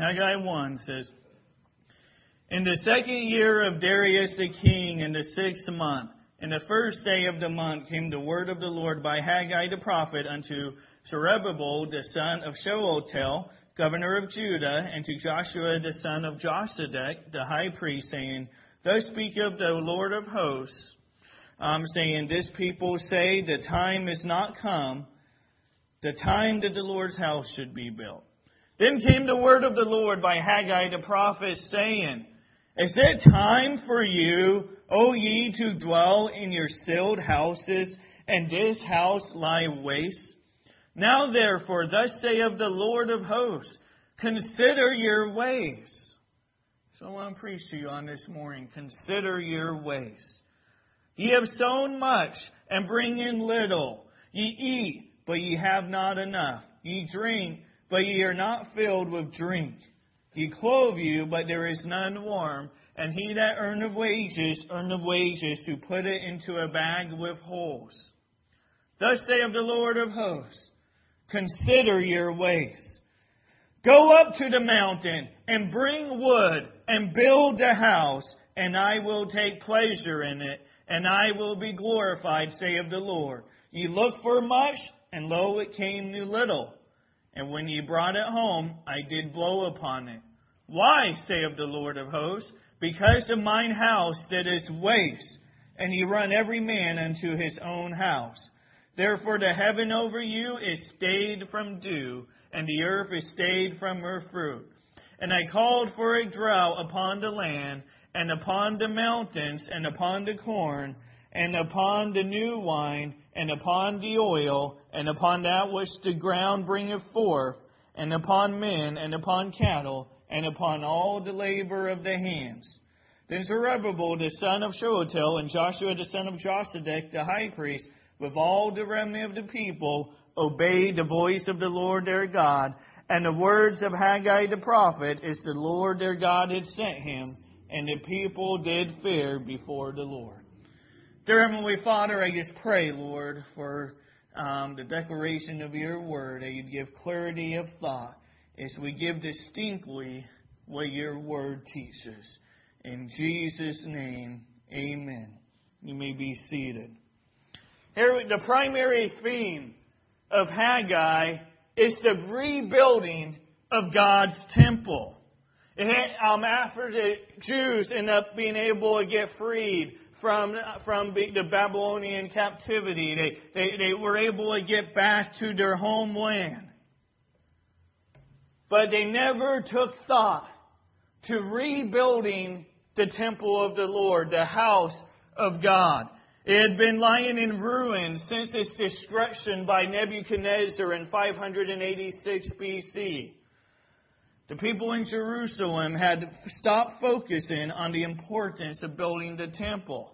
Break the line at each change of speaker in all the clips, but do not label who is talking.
Haggai 1 says, In the second year of Darius the king, in the sixth month, in the first day of the month, came the word of the Lord by Haggai the prophet unto Zerubbabel the son of Shealtiel, governor of Judah, and to Joshua the son of Josedech, the high priest, saying, Thus speaketh the Lord of hosts, um, saying, This people say, The time is not come, the time that the Lord's house should be built. Then came the word of the Lord by Haggai the prophet, saying, Is it time for you, O ye, to dwell in your sealed houses, and this house lie waste? Now therefore, thus saith the Lord of hosts, consider your ways. So I want to preach to you on this morning. Consider your ways. Ye have sown much and bring in little. Ye eat, but ye have not enough. Ye drink, but ye are not filled with drink. Ye clothe you, but there is none warm. And he that earneth wages, earneth wages to put it into a bag with holes. Thus saith the Lord of hosts, consider your ways. Go up to the mountain and bring wood and build a house, and I will take pleasure in it, and I will be glorified, saith the Lord. Ye look for much, and lo, it came new little. And when ye brought it home, I did blow upon it. Why, saith the Lord of hosts? Because of mine house that is waste, and ye run every man unto his own house. Therefore the heaven over you is stayed from dew, and the earth is stayed from her fruit. And I called for a drought upon the land, and upon the mountains, and upon the corn, and upon the new wine, and upon the oil, and upon that which the ground bringeth forth, and upon men, and upon cattle, and upon all the labor of the hands. Then Zerubbabel the son of Shealtiel, and Joshua the son of Josedech the high priest, with all the remnant of the people, obeyed the voice of the Lord their God, and the words of Haggai the prophet, as the Lord their God had sent him, and the people did fear before the Lord. Dear Heavenly Father, I just pray, Lord, for um, the declaration of your word, that you'd give clarity of thought as we give distinctly what your word teaches. In Jesus' name, amen. You may be seated. Here, the primary theme of Haggai is the rebuilding of God's temple. um, after the Jews end up being able to get freed from, from the Babylonian captivity. They, they, they were able to get back to their homeland. But they never took thought to rebuilding the temple of the Lord, the house of God. It had been lying in ruins since its destruction by Nebuchadnezzar in 586 BC. The people in Jerusalem had stopped focusing on the importance of building the temple.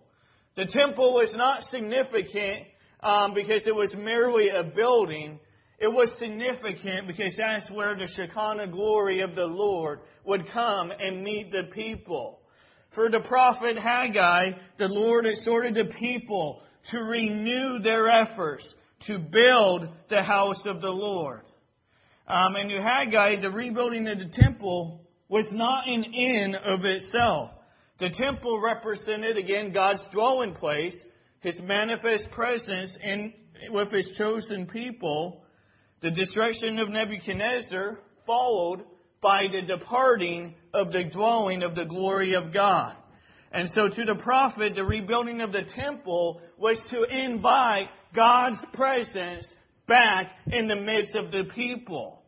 The temple was not significant um, because it was merely a building. It was significant because that's where the Shekinah glory of the Lord would come and meet the people. For the prophet Haggai, the Lord exhorted the people to renew their efforts to build the house of the Lord. Um, and Haggai, the rebuilding of the temple was not an end of itself. The temple represented, again, God's dwelling place, His manifest presence in, with His chosen people. The destruction of Nebuchadnezzar followed by the departing of the dwelling of the glory of God. And so to the prophet, the rebuilding of the temple was to invite God's presence back in the midst of the people.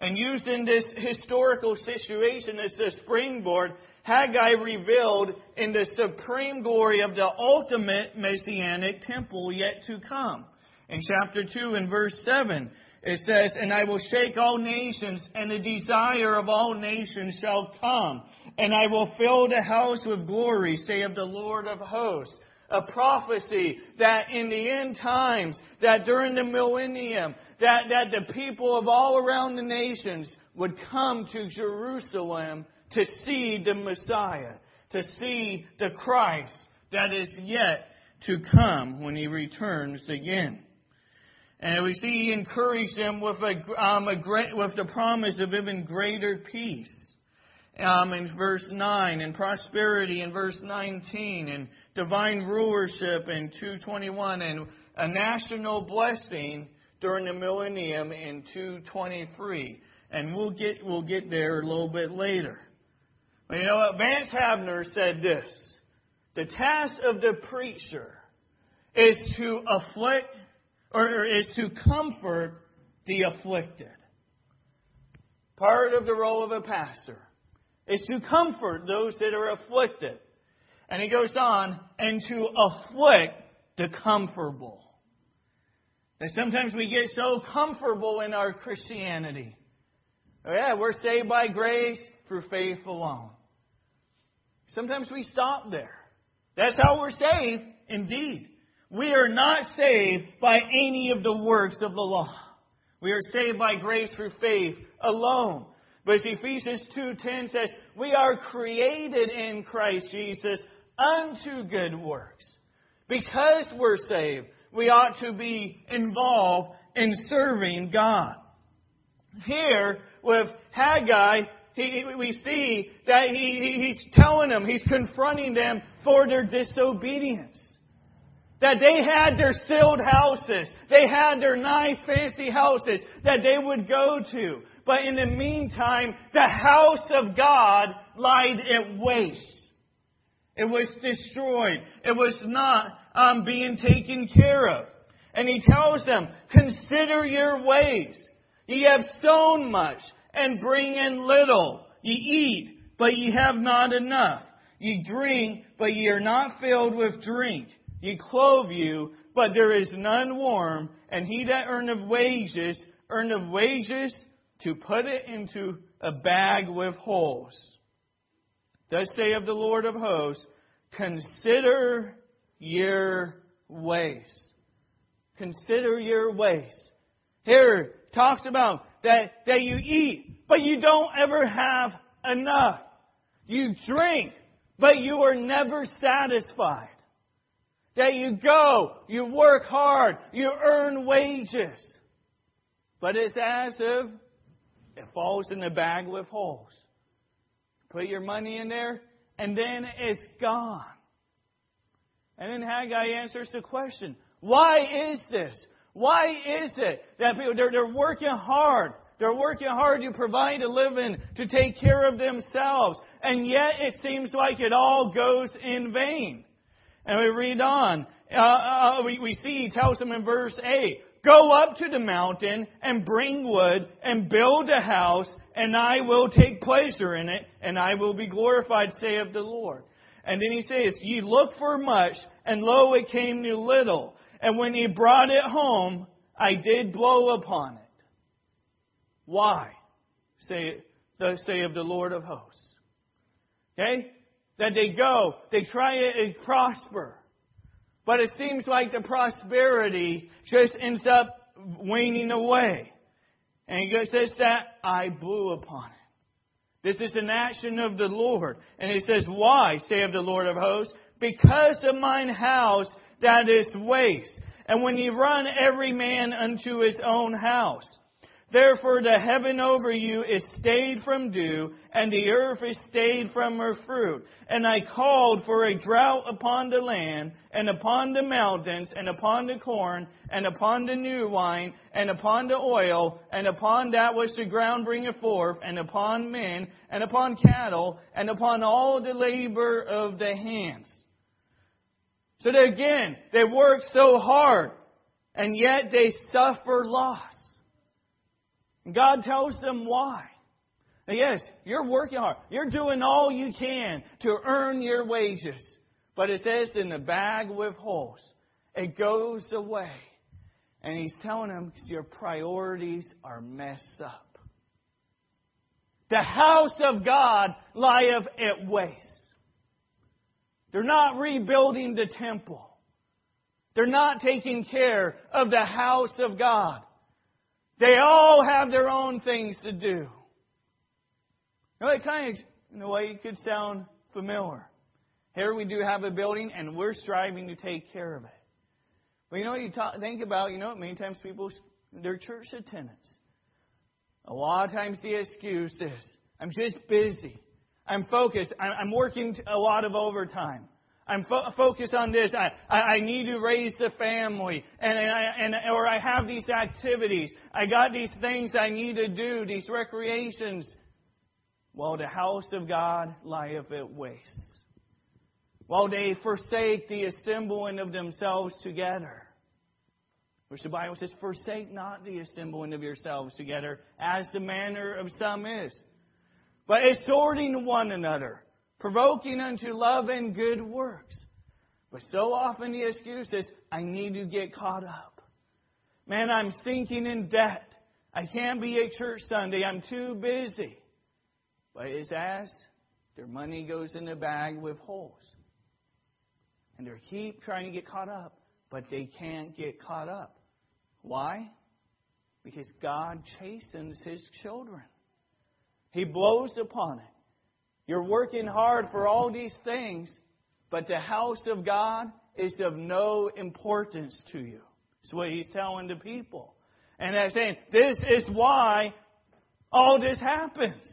And using this historical situation as a springboard, Haggai revealed in the supreme glory of the ultimate messianic temple yet to come. In chapter 2 and verse 7, it says, And I will shake all nations, and the desire of all nations shall come, and I will fill the house with glory, saith the Lord of hosts a prophecy that in the end times, that during the millennium, that, that the people of all around the nations would come to Jerusalem to see the Messiah, to see the Christ that is yet to come when he returns again. And we see he encouraged them with a, um, a great, with the promise of even greater peace. Um, in verse 9, and prosperity in verse 19, and divine rulership in 221, and a national blessing during the millennium in 223. And we'll get, we'll get there a little bit later. But you know what? Vance Havner said this. The task of the preacher is to afflict or is to comfort the afflicted. Part of the role of a pastor is to comfort those that are afflicted. And he goes on, and to afflict the comfortable. And sometimes we get so comfortable in our Christianity. Oh, yeah, we're saved by grace through faith alone. Sometimes we stop there. That's how we're saved, indeed. We are not saved by any of the works of the law. We are saved by grace through faith alone. But Ephesians 2:10 says, we are created in Christ Jesus unto good works. Because we're saved, we ought to be involved in serving God. Here with Haggai, he, we see that he, he's telling them, he's confronting them for their disobedience. That they had their sealed houses. They had their nice fancy houses that they would go to. But in the meantime, the house of God lied at waste. It was destroyed. It was not um, being taken care of. And he tells them, consider your ways. Ye have sown much and bring in little. Ye eat, but ye have not enough. Ye drink, but ye are not filled with drink. Ye clothe you, but there is none warm. And he that earneth wages, earneth wages to put it into a bag with holes. Thus say of the Lord of hosts, consider your ways. Consider your ways. Here talks about that, that you eat, but you don't ever have enough. You drink, but you are never satisfied. That you go, you work hard, you earn wages. But it's as if it falls in the bag with holes. Put your money in there, and then it's gone. And then Haggai answers the question, why is this? Why is it that people, they're, they're working hard. They're working hard to provide a living, to take care of themselves. And yet it seems like it all goes in vain. And we read on. Uh, uh, we, we see, he tells them in verse 8, Go up to the mountain and bring wood and build a house, and I will take pleasure in it, and I will be glorified, saith the Lord. And then he says, Ye look for much, and lo, it came to little. And when he brought it home, I did blow upon it. Why? Say, the say of the Lord of hosts. Okay? That they go, they try it and prosper. But it seems like the prosperity just ends up waning away. And he says that I blew upon it. This is an action of the Lord. And he says, Why, say of the Lord of hosts? Because of mine house that is waste. And when ye run every man unto his own house. Therefore the heaven over you is stayed from dew, and the earth is stayed from her fruit. And I called for a drought upon the land, and upon the mountains, and upon the corn, and upon the new wine, and upon the oil, and upon that which the ground bringeth forth, and upon men, and upon cattle, and upon all the labor of the hands. So that again, they work so hard, and yet they suffer loss. God tells them why. Yes, you're working hard. You're doing all you can to earn your wages. But it says in the bag with holes, it goes away. And he's telling them because your priorities are messed up. The house of God lieth at waste. They're not rebuilding the temple. They're not taking care of the house of God. They all have their own things to do. Now, it kind of, in a way, it could sound familiar. Here we do have a building, and we're striving to take care of it. Well, you know, you talk, think about, you know, many times people, their church attendance. A lot of times the excuse is, I'm just busy. I'm focused. I'm working a lot of overtime. I'm fo- focused on this. I, I, I, need to raise the family. And, and, I, and, or I have these activities. I got these things I need to do, these recreations. While the house of God lieth at waste. While they forsake the assembling of themselves together. Which the Bible says, forsake not the assembling of yourselves together, as the manner of some is. But exhorting one another, provoking unto love and good works. But so often the excuse is, I need to get caught up. Man, I'm sinking in debt. I can't be at church Sunday. I'm too busy. But it's as their money goes in the bag with holes. And they keep trying to get caught up, but they can't get caught up. Why? Because God chastens His children. He blows upon it. You're working hard for all these things, but the house of God is of no importance to you. That's what he's telling the people. And they're saying, this is why all this happens.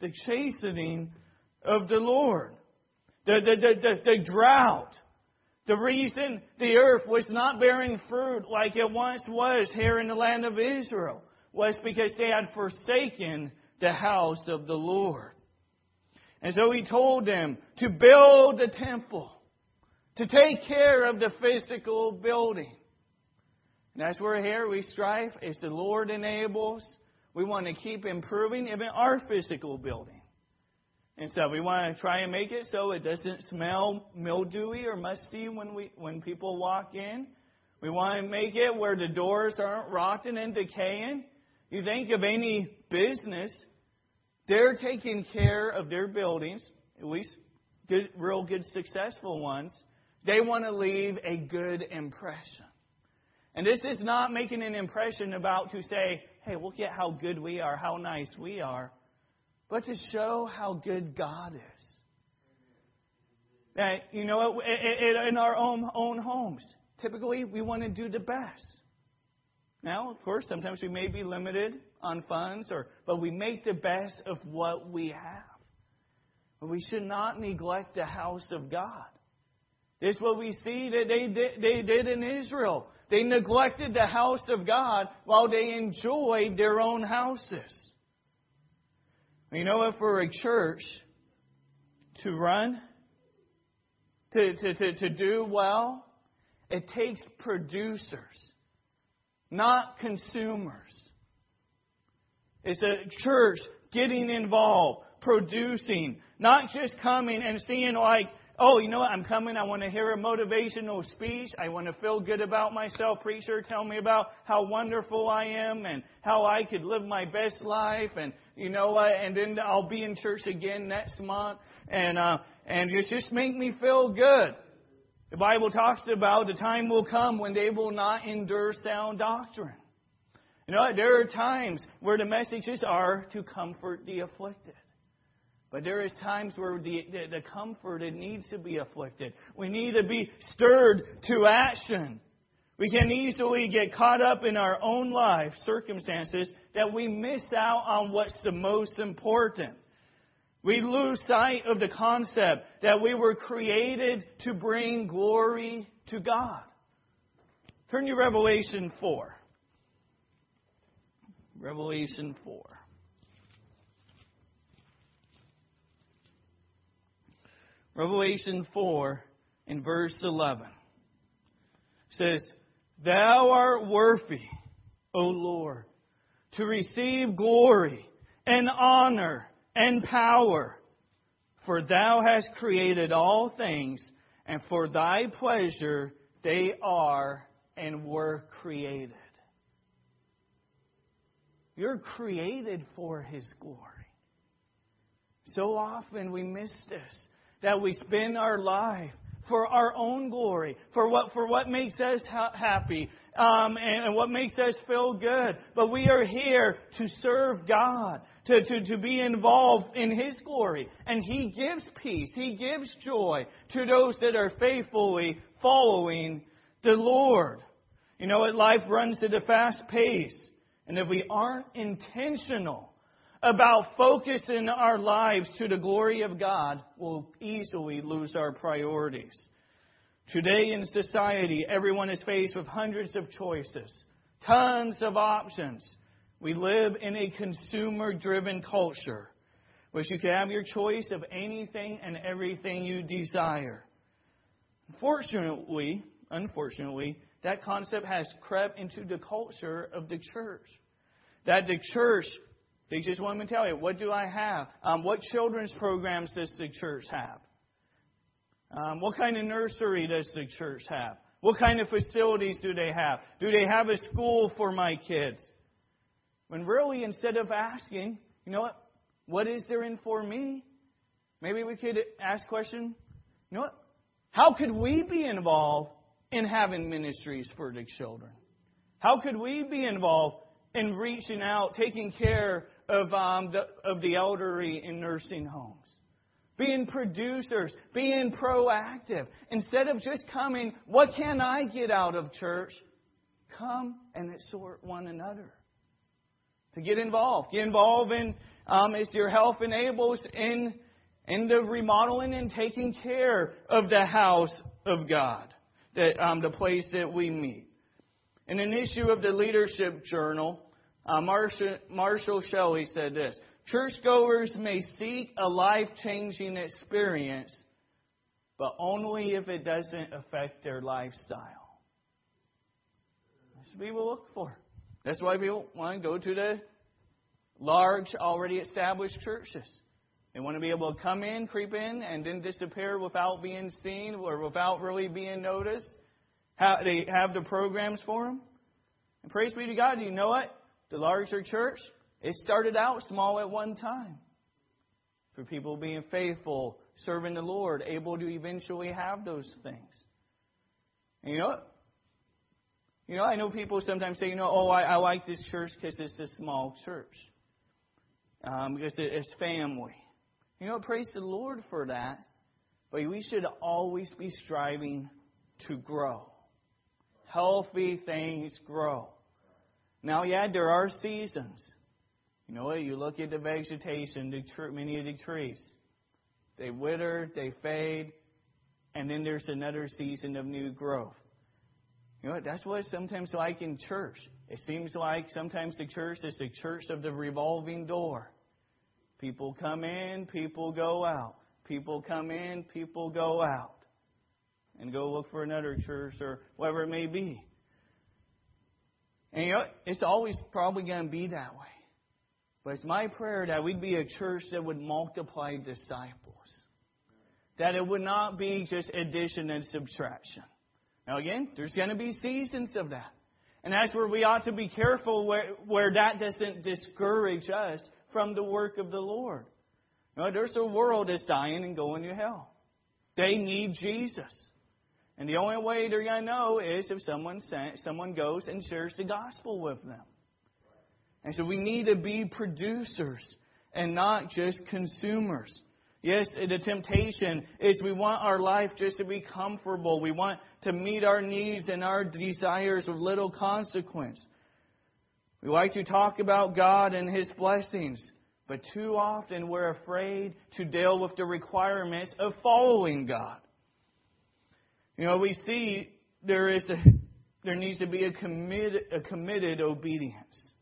The chastening of the Lord. The, the, the, the, the drought. The reason the earth was not bearing fruit like it once was here in the land of Israel was because they had forsaken the house of the Lord. And so he told them to build the temple, to take care of the physical building. And as we're here, we strive as the Lord enables. We want to keep improving even our physical building. And so we want to try and make it so it doesn't smell mildewy or musty when we when people walk in. We want to make it where the doors aren't rotting and decaying. You think of any business they're taking care of their buildings, at least good, real good, successful ones. They want to leave a good impression. And this is not making an impression about to say, hey, look at how good we are, how nice we are, but to show how good God is. That, you know, in our own, own homes, typically we want to do the best. Now, of course, sometimes we may be limited on funds, or but we make the best of what we have. We should not neglect the house of God. This is what we see that they they did in Israel. They neglected the house of God while they enjoyed their own houses. You know what? For a church to run, to, to, to, to do well, it takes producers not consumers. It's a church getting involved, producing, not just coming and seeing like, oh, you know what, I'm coming, I want to hear a motivational speech, I want to feel good about myself, preacher, tell me about how wonderful I am and how I could live my best life. And you know what, and then I'll be in church again next month. And uh and just just make me feel good. The Bible talks about the time will come when they will not endure sound doctrine. You know, there are times where the messages are to comfort the afflicted. But there is times where the, the, the comforted needs to be afflicted. We need to be stirred to action. We can easily get caught up in our own life circumstances that we miss out on what's the most important. We lose sight of the concept that we were created to bring glory to God. Turn to Revelation 4. Revelation 4. Revelation 4 in verse 11 says, Thou art worthy, O Lord, to receive glory and honor and power. For thou hast created all things, and for thy pleasure they are and were created. You're created for his glory. So often we miss this, that we spend our life for our own glory, for what, for what makes us ha- happy, um, and, and what makes us feel good. But we are here to serve God, to, to, to be involved in His glory. And He gives peace, He gives joy to those that are faithfully following the Lord. You know? Life runs at a fast pace. And if we aren't intentional about focusing our lives to the glory of God, we'll easily lose our priorities. Today in society, everyone is faced with hundreds of choices, tons of options. We live in a consumer driven culture, which you can have your choice of anything and everything you desire. Unfortunately, unfortunately, that concept has crept into the culture of the church. That the church, they just want to tell you, what do I have? Um, what children's programs does the church have? Um, what kind of nursery does the church have? What kind of facilities do they have? Do they have a school for my kids? When really, instead of asking, you know what? What is there in for me? Maybe we could ask question, you know what? How could we be involved in having ministries for the children? How could we be involved in reaching out, taking care of, um, the, of the elderly in nursing homes? Being producers, being proactive. Instead of just coming, what can I get out of church? Come and exhort one another. To get involved. Get involved in, um, as your health enables, in, in the remodeling and taking care of the house of God that um, the place that we meet. In an issue of the Leadership Journal, uh, Marshall, Marshall Shelley said this Churchgoers may seek a life changing experience, but only if it doesn't affect their lifestyle. That's what people look for. That's why people want to go to the large, already established churches. They want to be able to come in, creep in, and then disappear without being seen or without really being noticed. How, They have the programs for them. And praise be to God, you know what? The larger church, it started out small at one time. For people being faithful, serving the Lord, able to eventually have those things. And you know what? You know, I know people sometimes say, you know, oh, I, I like this church because it's a small church. Um, because it's family. You know, praise the Lord for that. But we should always be striving to grow. Healthy things grow. Now, yeah, there are seasons. You know what? You look at the vegetation, the tr- many of the trees. They wither, they fade, and then there's another season of new growth. You know? That's what sometimes like in church. It seems like sometimes the church is the church of the revolving door. People come in, people go out. People come in, people go out. And go look for another church or whatever it may be. And you know, it's always probably going to be that way. But it's my prayer that we'd be a church that would multiply disciples. That it would not be just addition and subtraction. Now, again, there's going to be seasons of that. And that's where we ought to be careful where, where that doesn't discourage us from the work of the Lord. You know, there's a world that's dying and going to hell. They need Jesus. And the only way they're going to know is if someone, sent, someone goes and shares the gospel with them. And so we need to be producers and not just consumers. Yes, the temptation is we want our life just to be comfortable. We want to meet our needs and our desires with little consequence. We like to talk about God and His blessings, but too often we're afraid to deal with the requirements of following God. You know, we see there is a, there needs to be a committed, a committed obedience.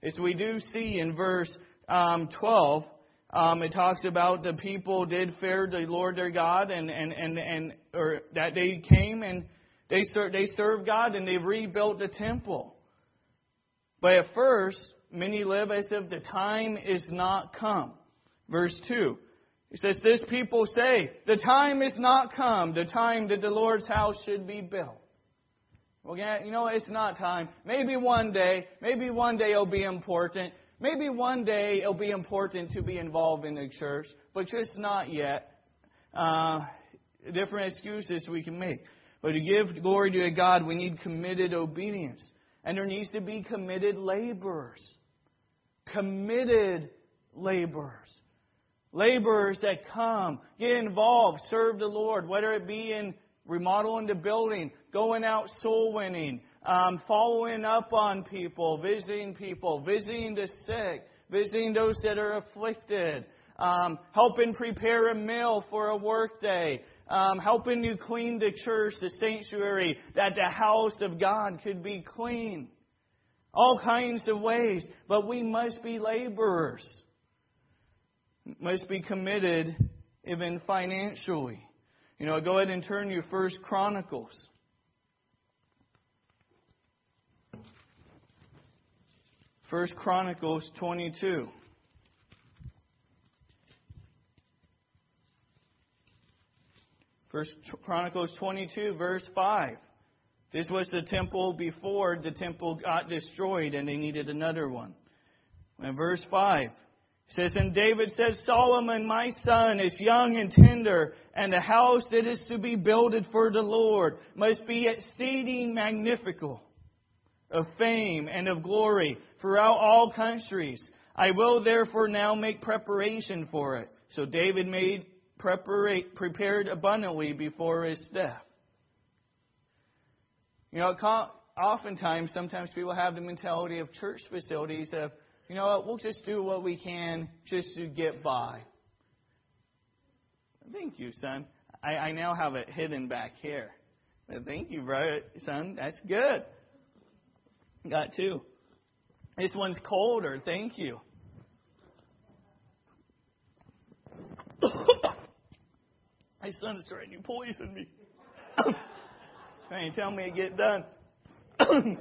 As we do see in verse um, 12, um, it talks about the people did fear the Lord their God, and and and and or that they came and they served they served God and they rebuilt the temple. But at first, many live as if the time is not come. Verse two. It says, This people say, The time is not come, the time that the Lord's house should be built. Well, you know, it's not time. Maybe one day, maybe one day it'll be important. Maybe one day it'll be important to be involved in the church, but just not yet. Uh, different excuses we can make. But to give glory to God, we need committed obedience. And there needs to be committed laborers. Committed laborers. Laborers that come, get involved, serve the Lord, whether it be in remodeling the building, going out soul winning, um, following up on people, visiting people, visiting the sick, visiting those that are afflicted, um, helping prepare a meal for a workday, um, helping you clean the church, the sanctuary, that the house of God could be clean. All kinds of ways. But we must be laborers. Must be committed even financially. You know, go ahead and turn your first Chronicles. First Chronicles 22. First Chronicles 22, verse 5. This was the temple before the temple got destroyed and they needed another one. And verse 5 says, And David said, Solomon, my son, is young and tender, and the house that is to be builded for the Lord must be exceeding magnificent, of fame and of glory throughout all countries. I will therefore now make preparation for it. So David made prepared abundantly before his death. You know, oftentimes, sometimes people have the mentality of church facilities of, you know what, we'll just do what we can just to get by. Thank you, son. I, I now have it hidden back here. Thank you, brother, son. That's good. Got two. This one's colder. Thank you. My son's trying to poison me. to tell me to get done.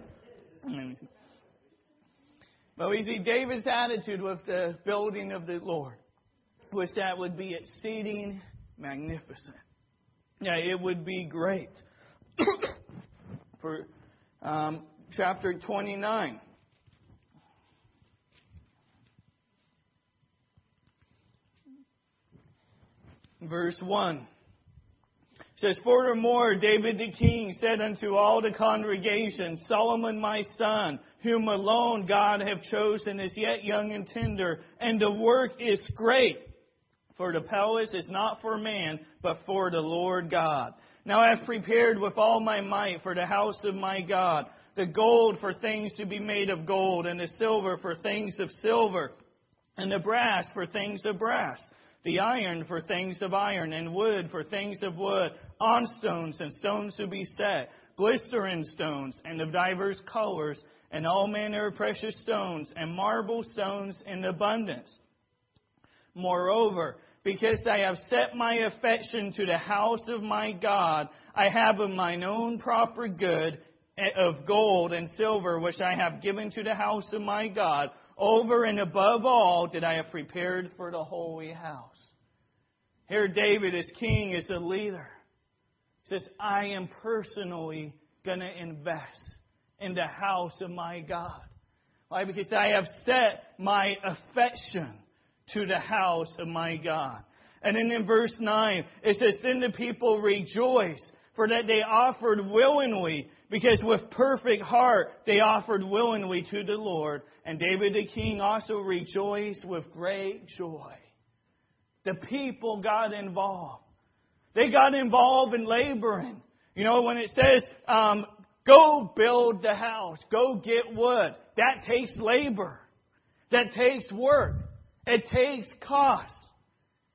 but we see David's attitude with the building of the Lord which that would be exceeding magnificent. Yeah, it would be great. For um, chapter 29. Verse 1 says, Furthermore, David the king said unto all the congregation, Solomon my son, whom alone God have chosen, is yet young and tender, and the work is great. For the palace is not for man, but for the Lord God. Now I have prepared with all my might for the house of my God, the gold for things to be made of gold, and the silver for things of silver, and the brass for things of brass the iron for things of iron, and wood for things of wood, on stones and stones to be set, glistering stones, and of divers colors, and all manner of precious stones, and marble stones in abundance. Moreover, because I have set my affection to the house of my God, I have of mine own proper good Eh, of gold and silver, which I have given to the house of my God, over and above all that I have prepared for the holy house. Here, David, as king, is a leader. He says, I am personally going to invest in the house of my God. Why? Because I have set my affection to the house of my God. And then in verse 9, it says, Then the people rejoice, for that they offered willingly, because with perfect heart they offered willingly to the Lord. And David the king also rejoiced with great joy. The people got involved. They got involved in laboring. You know, when it says, um, go build the house, go get wood, that takes labor. That takes work. It takes cost.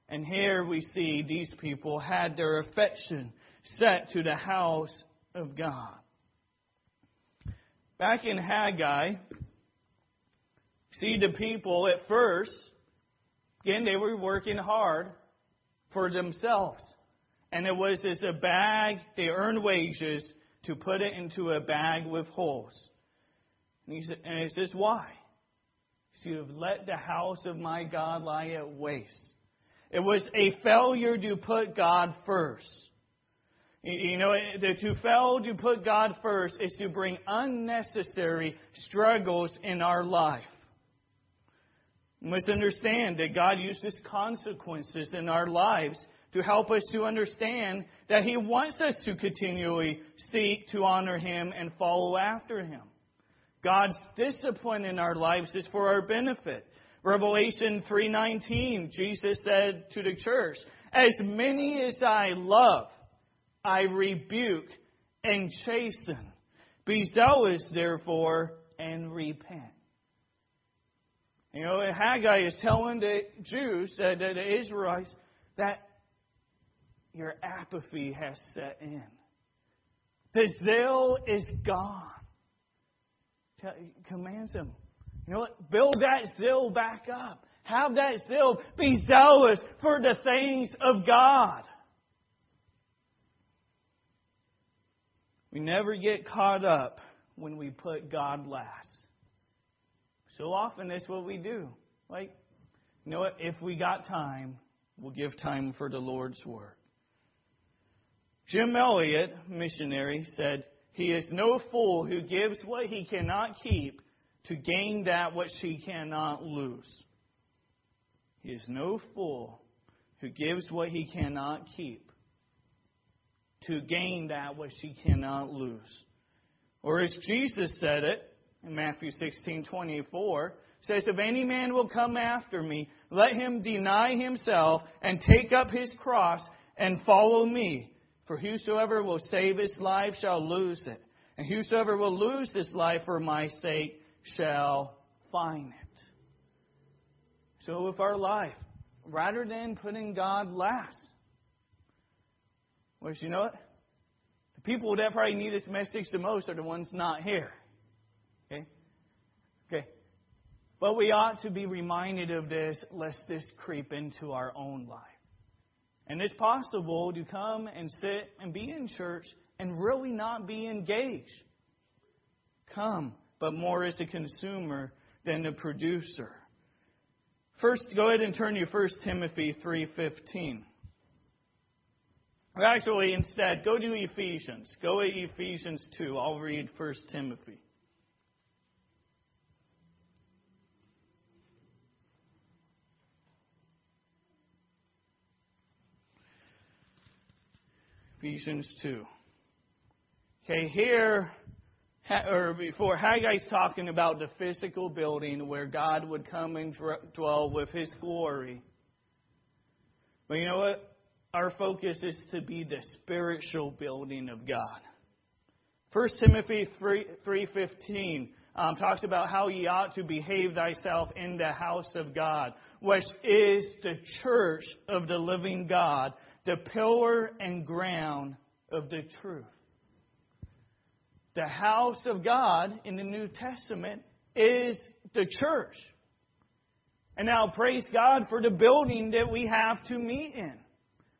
And here we see these people had their affection set to the house of God. Back in Haggai, see the people at first Again, they were working hard for themselves. And it was as a bag, they earned wages to put it into a bag with holes. And he, said, and he says, Why? So you have let the house of my God lie at waste. It was a failure to put God first. You know, to fail to put God first is to bring unnecessary struggles in our life. We must understand that God uses consequences in our lives to help us to understand that He wants us to continually seek to honor Him and follow after Him. God's discipline in our lives is for our benefit. Revelation 3:19 Jesus said to the church, "As many as I love, I rebuke and chasten. Be zealous, therefore, and repent. You know, Haggai is telling the Jews, the, the, the Israelites, that your apathy has set in. The zeal is gone. Commands them. You know what? Build that zeal back up. Have that zeal. Be zealous for the things of God. We never get caught up when we put God last. So often that's what we do. Like, you know what? If we got time, we'll give time for the Lord's work. Jim Elliot, missionary, said, He is no fool who gives what he cannot keep to gain that which he cannot lose. He is no fool who gives what he cannot keep to gain that which he cannot lose. Or as Jesus said it in Matthew 16:24, says, "If any man will come after me, let him deny himself and take up his cross and follow me. For whosoever will save his life shall lose it, and whosoever will lose his life for my sake shall find it." So if our life, rather than putting God last, well, you know what? The people that probably need this message the most are the ones not here. Okay? Okay. But we ought to be reminded of this lest this creep into our own life. And it's possible to come and sit and be in church and really not be engaged. Come, but more as a consumer than a producer. First, go ahead and turn to 1 Timothy 3.15. Actually, instead, go to Ephesians. Go to Ephesians 2. I'll read 1 Timothy. Ephesians 2. Okay, here, or before, Haggai's talking about the physical building where God would come and dwell with his glory. But you know what? Our focus is to be the spiritual building of God. 1 Timothy 3.15 um, talks about how ye ought to behave thyself in the house of God, which is the church of the living God, the pillar and ground of the truth. The house of God in the New Testament is the church. And now praise God for the building that we have to meet in.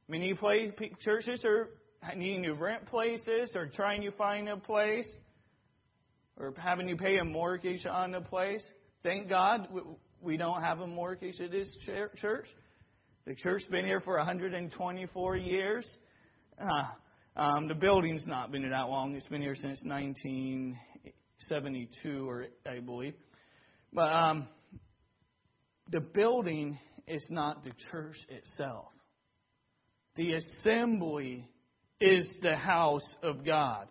Many place, churches are needing to rent places or trying to find a place or having to pay a mortgage on a place. Thank God we don't have a mortgage at this church. The church's been here for 124 years. Uh, um, the building's not been here that long. It's been here since 1972, or I believe. But um, the building is not the church itself. The assembly is the house of God.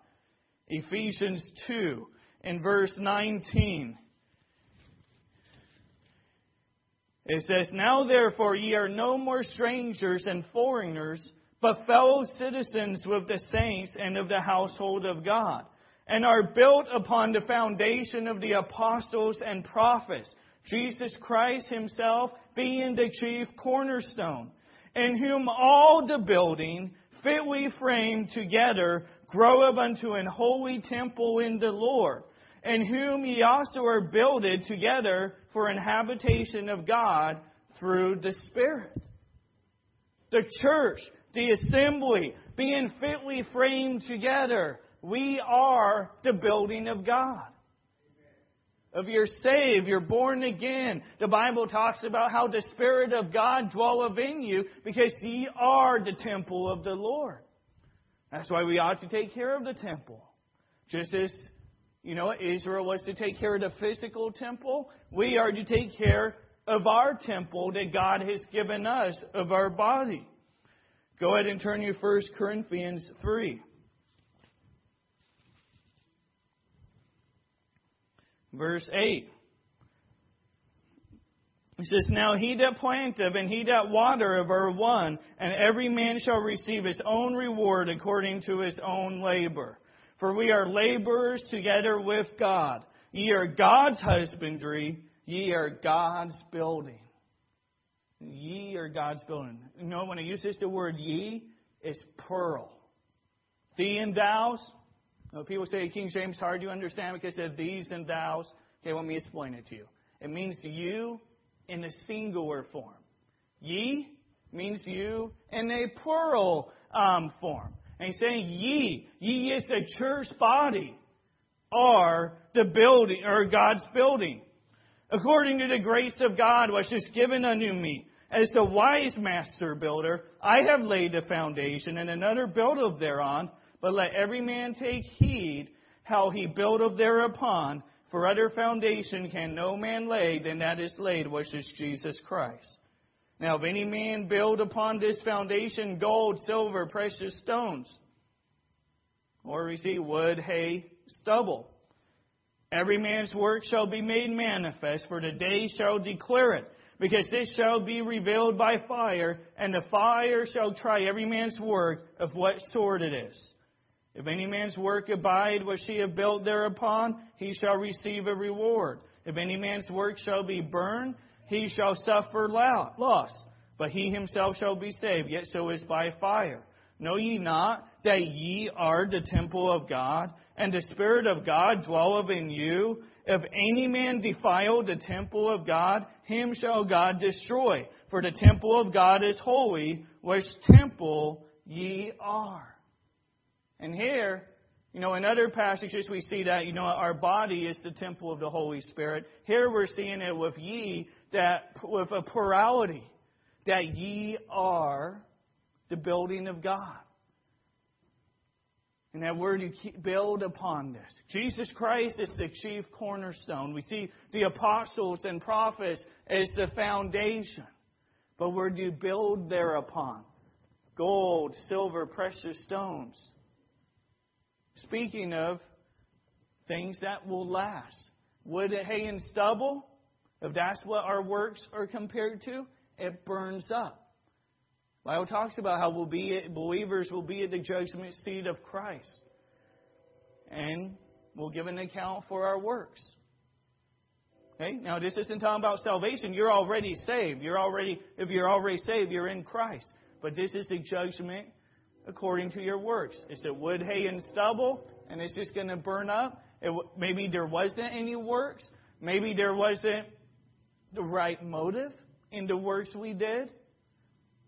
Ephesians 2 in verse 19. It says, Now therefore ye are no more strangers and foreigners, but fellow citizens with the saints and of the household of God, and are built upon the foundation of the apostles and prophets, Jesus Christ himself being the chief cornerstone in whom all the building fitly framed together groweth unto an holy temple in the Lord, in whom ye also are builded together for an habitation of God through the Spirit. The church, the assembly, being fitly framed together, we are the building of God of you're saved, you're born again. The Bible talks about how the Spirit of God dwelleth in you because ye are the temple of the Lord. That's why we ought to take care of the temple. Just as, you know, Israel was to take care of the physical temple, we are to take care of our temple that God has given us, of our body. Go ahead and turn to 1 Corinthians 3. Verse 8. He says, Now he that planteth and he that watereth are one, and every man shall receive his own reward according to his own labor. For we are laborers together with God. Ye are God's husbandry, ye are God's building. Ye are God's building. You know, when I use this, the word ye, it's plural. Thee and thous. Know, people say King James hard to understand because of these and thous. Okay, let me explain it to you. It means you in a singular form. Ye means you in a plural um, form. And he's saying, ye, ye is the church body, are the building, or God's building. According to the grace of God, which is given unto me, as the wise master builder, I have laid the foundation, and another buildeth thereon. But let every man take heed how he buildeth thereupon. For other foundation can no man lay than that is laid, which is Jesus Christ. Now, if any man build upon this foundation gold, silver, precious stones, or we see wood, hay, stubble, every man's work shall be made manifest, for the day shall declare it, because this shall be revealed by fire, and the fire shall try every man's work of what sort it is. If any man's work abide which he have built thereupon, he shall receive a reward. If any man's work shall be burned, he shall suffer loss, but he himself shall be saved, yet so is by fire. Know ye not that ye are the temple of God, and the Spirit of God dwelleth in you? If any man defile the temple of God, him shall God destroy. For the temple of God is holy, which temple ye are. And here, you know, in other passages we see that, you know, our body is the temple of the Holy Spirit. Here we're seeing it with ye, that with a plurality, that ye are the building of God. And that we're to build upon this. Jesus Christ is the chief cornerstone. We see the apostles and prophets as the foundation. But we're to build thereupon. Gold, silver, precious stones. Speaking of things that will last. Wood, hay, and stubble, if that's what our works are compared to, it burns up. Bible talks about how we'll be believers will be at the judgment seat of Christ. And we'll give an account for our works. Okay? Now this isn't talking about salvation. You're already saved. You're already if you're already saved, you're in Christ. But this is the judgment according to your works. Is it wood, hay, and stubble, and it's just going to burn up? It, maybe there wasn't any works. Maybe there wasn't the right motive in the works we did.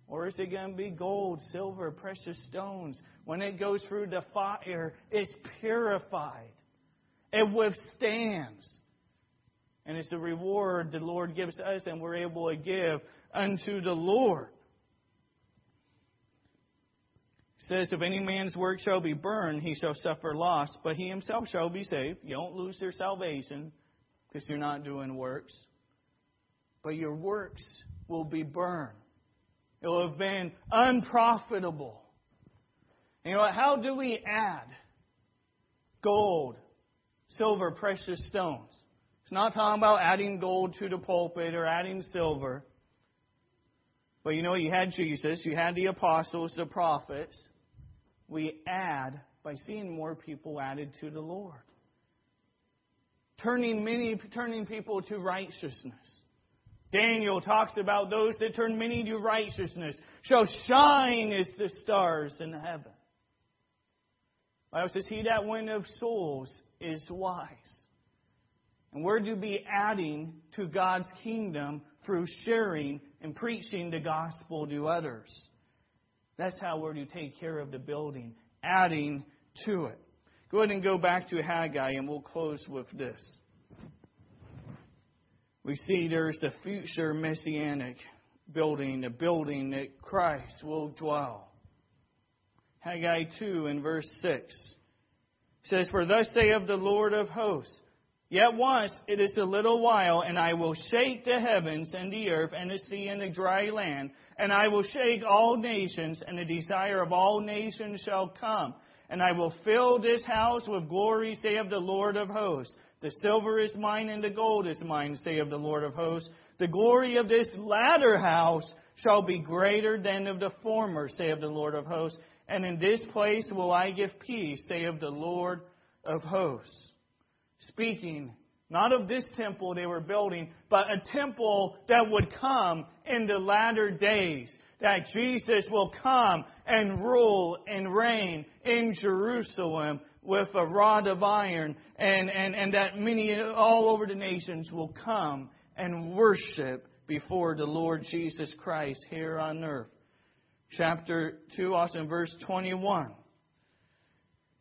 Or is it going to be gold, silver, precious stones? When it goes through the fire, it's purified. It withstands. And it's the reward the Lord gives us, and we're able to give unto the Lord says, If any man's work shall be burned, he shall suffer loss, but he himself shall be saved. You don't lose your salvation because you're not doing works. But your works will be burned. It will have been unprofitable. You know what? How do we add gold, silver, precious stones? It's not talking about adding gold to the pulpit or adding silver. But you know, you had Jesus, you had the apostles, the prophets. We add by seeing more people added to the Lord. Turning many, turning people to righteousness. Daniel talks about those that turn many to righteousness shall shine as the stars in heaven. Bible says, He that winneth souls is wise. And we're to be adding to God's kingdom through sharing and preaching the gospel to others. That's how we're to take care of the building, adding to it. Go ahead and go back to Haggai, and we'll close with this. We see there's a future messianic building, a building that Christ will dwell. Haggai 2 and verse 6 says, For thus saith the Lord of hosts, Yet once it is a little while, and I will shake the heavens and the earth and the sea and the dry land, and I will shake all nations, and the desire of all nations shall come. And I will fill this house with glory, saith the Lord of hosts. The silver is mine and the gold is mine, saith the Lord of hosts. The glory of this latter house shall be greater than of the former, saith the Lord of hosts. And in this place will I give peace, saith the Lord of hosts. Speaking not of this temple they were building, but a temple that would come in the latter days. That Jesus will come and rule and reign in Jerusalem with a rod of iron, and, and, and that many all over the nations will come and worship before the Lord Jesus Christ here on earth. Chapter 2, also in verse 21.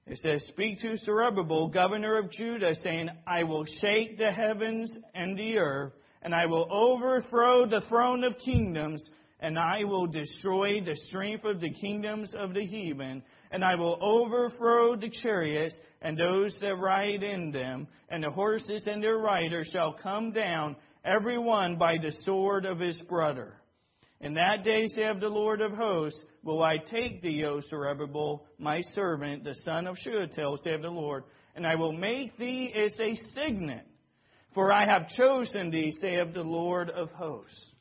It says, Speak to Zerubbabel, governor of Judah, saying, I will shake the heavens and the earth, and I will overthrow the throne of kingdoms, and I will destroy the strength of the kingdoms of the heathen, and I will overthrow the chariots and those that ride in them, and the horses and their riders shall come down, every one by the sword of his brother. In that day, saith the Lord of hosts, will I take thee, O Zerubbabel, my servant, the son of Shealtiel, saith the Lord, and I will make thee as a signet, for I have chosen thee, saith the Lord of hosts.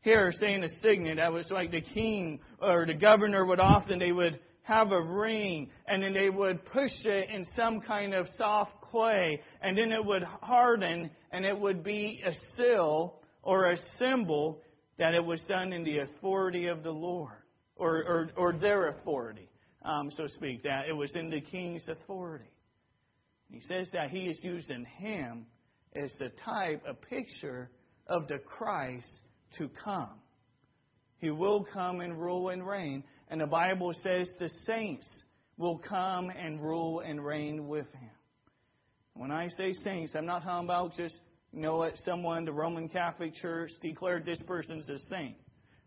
Here, saying a signet, that was like the king or the governor would often, they would have a ring, and then they would push it in some kind of soft clay, and then it would harden, and it would be a seal or a symbol that it was done in the authority of the Lord, or, or, or their authority, um, so to speak, that it was in the king's authority. He says that he is using him as the type, a picture of the Christ to come. He will come and rule and reign. And the Bible says the saints will come and rule and reign with him. When I say saints, I'm not talking about just know what? Someone, the Roman Catholic Church declared this person's a saint.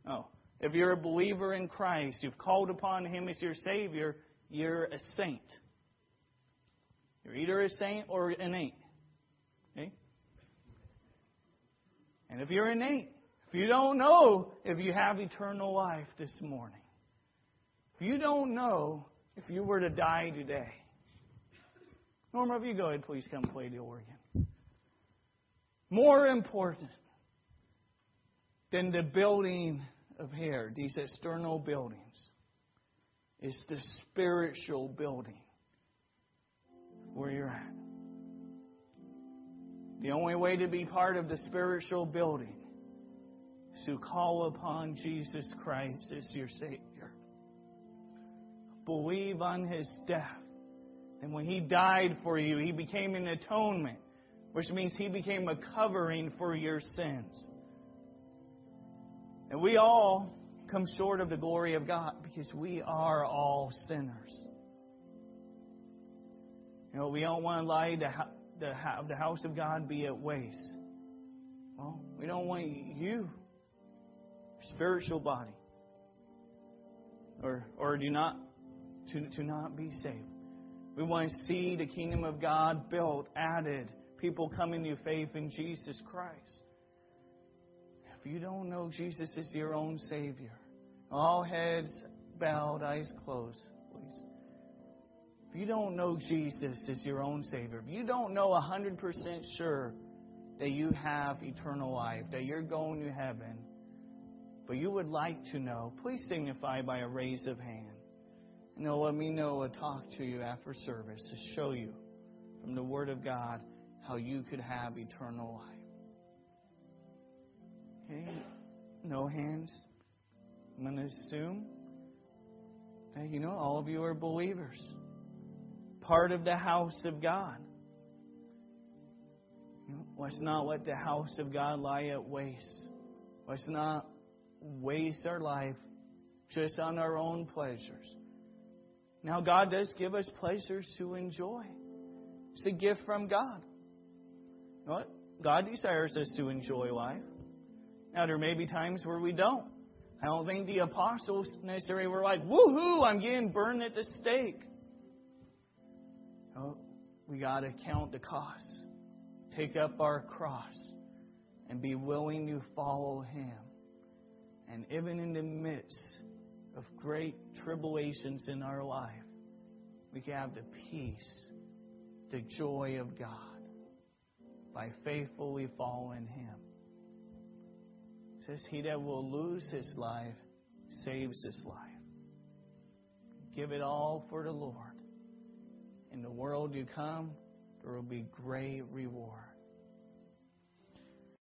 No. If you're a believer in Christ, you've called upon Him as your Savior, you're a saint. You're either a saint or an ain't. Okay? And if you're an ain't, if you don't know if you have eternal life this morning, if you don't know if you were to die today, Norma, if you go ahead, please come play the organ more important than the building of hair, these external buildings, is the spiritual building where you're at. The only way to be part of the spiritual building is to call upon Jesus Christ as your Savior. Believe on His death. And when He died for you, He became an atonement which means he became a covering for your sins. And we all come short of the glory of God because we are all sinners. You know, we don't want to lie to the, the house of God be at waste. Well, we don't want you, spiritual body, or or do not to, to not be saved. We want to see the kingdom of God built, added, people coming to faith in Jesus Christ. If you don't know Jesus is your own Savior, all heads bowed, eyes closed, please. If you don't know Jesus is your own Savior, if you don't know 100% sure that you have eternal life, that you're going to heaven, but you would like to know, please signify by a raise of hand. And they'll let me know or talk to you after service to show you from the Word of God how you could have eternal life. Okay? No hands. I'm going to assume that, you know, all of you are believers, part of the house of God. Let's not let the house of God lie at waste. Let's not waste our life just on our own pleasures. Now, God does give us pleasures to enjoy. It's a gift from God. What? God desires us to enjoy life. Now, there may be times where we don't. I don't think the apostles necessarily were like, woohoo, I'm getting burned at the stake. We got to count the cost, take up our cross, and be willing to follow Him. And even in the midst of great tribulations in our life, we can have the peace, the joy of God by faithfully following Him. says, He that will lose his life saves his life. Give it all for the Lord. In the world you come, there will be great reward.